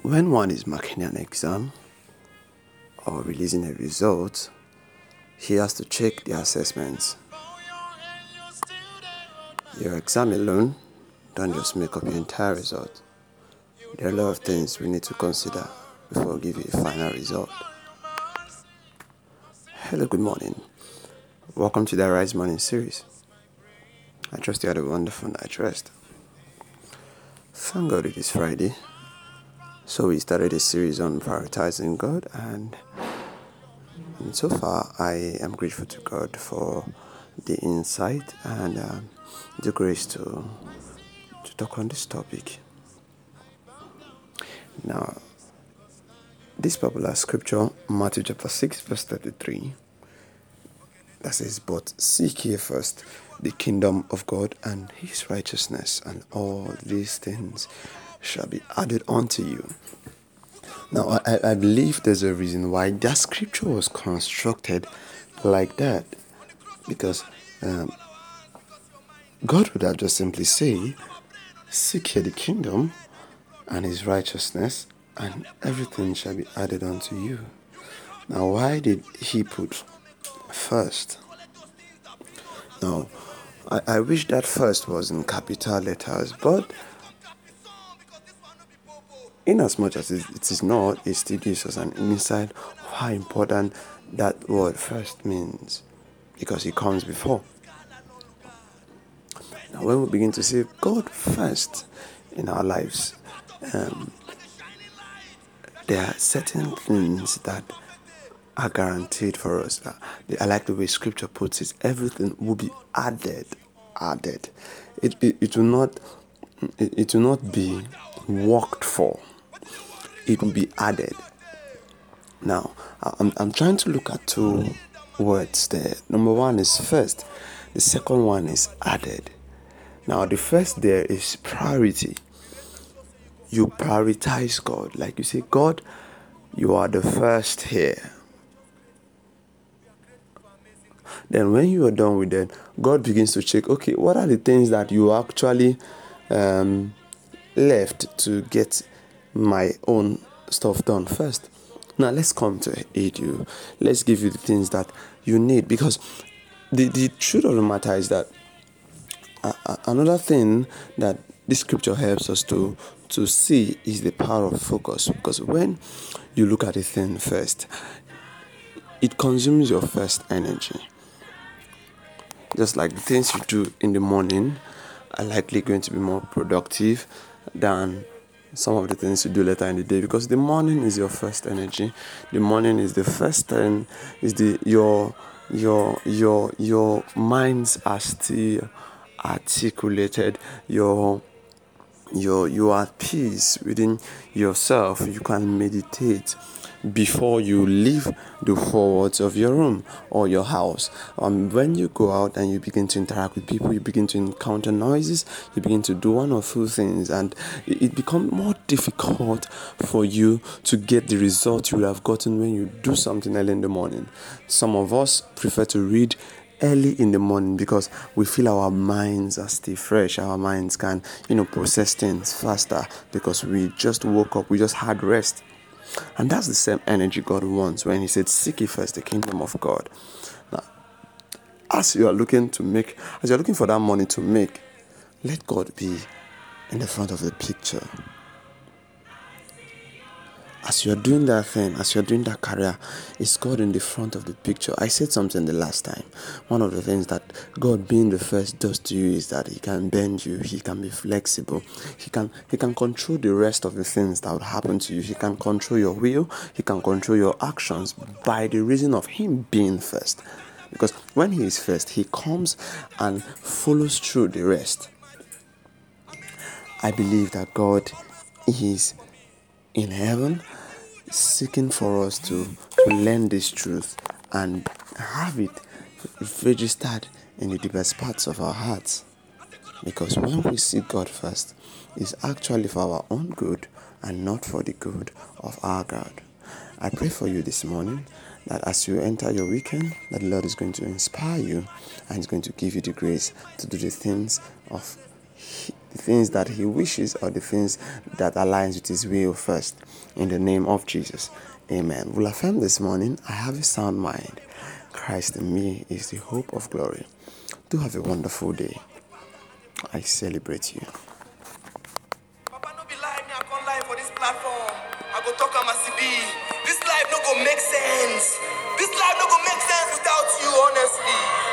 when one is marking an exam or releasing a result, he has to check the assessments. Your exam alone don't just make up your entire result. There are a lot of things we need to consider before you a final result. Hello, good morning. Welcome to the Rise Morning series. I trust you had a wonderful night rest. Thank God it is Friday. So we started a series on prioritizing God, and, and so far I am grateful to God for the insight and um, the grace to to talk on this topic. Now, this popular scripture, Matthew chapter 6, verse 33, that says, But seek ye first the kingdom of God and his righteousness, and all these things shall be added unto you. Now, I, I believe there's a reason why that scripture was constructed like that. Because um, God would have just simply say, Seek ye the kingdom and his righteousness, and everything shall be added unto you. Now, why did he put first? Now, I, I wish that first was in capital letters, but in as much as it is not, it still gives us an insight of how important that word first means because it comes before. Now, when we begin to say God first in our lives, um, there are certain things that are guaranteed for us. I like the way Scripture puts it. Everything will be added, added. It it, it will not it, it will not be worked for it will be added. Now, I'm, I'm trying to look at two words there. Number one is first, the second one is added. Now, the first there is priority. You prioritize God. Like you say, God, you are the first here. Then, when you are done with that, God begins to check okay, what are the things that you actually um, left to get my own stuff done first. Now let's come to aid you. Let's give you the things that you need because the, the truth of the matter is that another thing that this scripture helps us to to see is the power of focus because when you look at a thing first it consumes your first energy just like the things you do in the morning are likely going to be more productive than some of the things you do later in the day because the morning is your first energy. The morning is the first time is the your your your your minds are still articulated. Your your you are at peace within yourself. You can meditate before you leave the four walls of your room or your house. Um, when you go out and you begin to interact with people, you begin to encounter noises, you begin to do one or two things, and it, becomes more difficult for you to get the result you would have gotten when you do something early in the morning. Some of us prefer to read early in the morning because we feel our minds are still fresh. Our minds can, you know, process things faster because we just woke up, we just had rest. And that's the same energy God wants when He said, Seek ye first the kingdom of God. Now, as you are looking to make, as you're looking for that money to make, let God be in the front of the picture as you're doing that thing, as you're doing that career, is God in the front of the picture. I said something the last time. One of the things that God being the first does to you is that He can bend you, He can be flexible, He can He can control the rest of the things that would happen to you. He can control your will, He can control your actions by the reason of Him being first. Because when He is first, He comes and follows through the rest. I believe that God is in heaven seeking for us to, to learn this truth and have it registered in the deepest parts of our hearts. Because when we seek God first, it's actually for our own good and not for the good of our God. I pray for you this morning that as you enter your weekend, that the Lord is going to inspire you and is going to give you the grace to do the things of the things that He wishes or the things that aligns with His will first. In the name of Jesus. Amen. We'll affirm this morning I have a sound mind. Christ in me is the hope of glory. Do have a wonderful day. I celebrate you. Papa no be I live for this platform. I go talk as e be. This life no go make sense. This life no go make sense without you, honestly.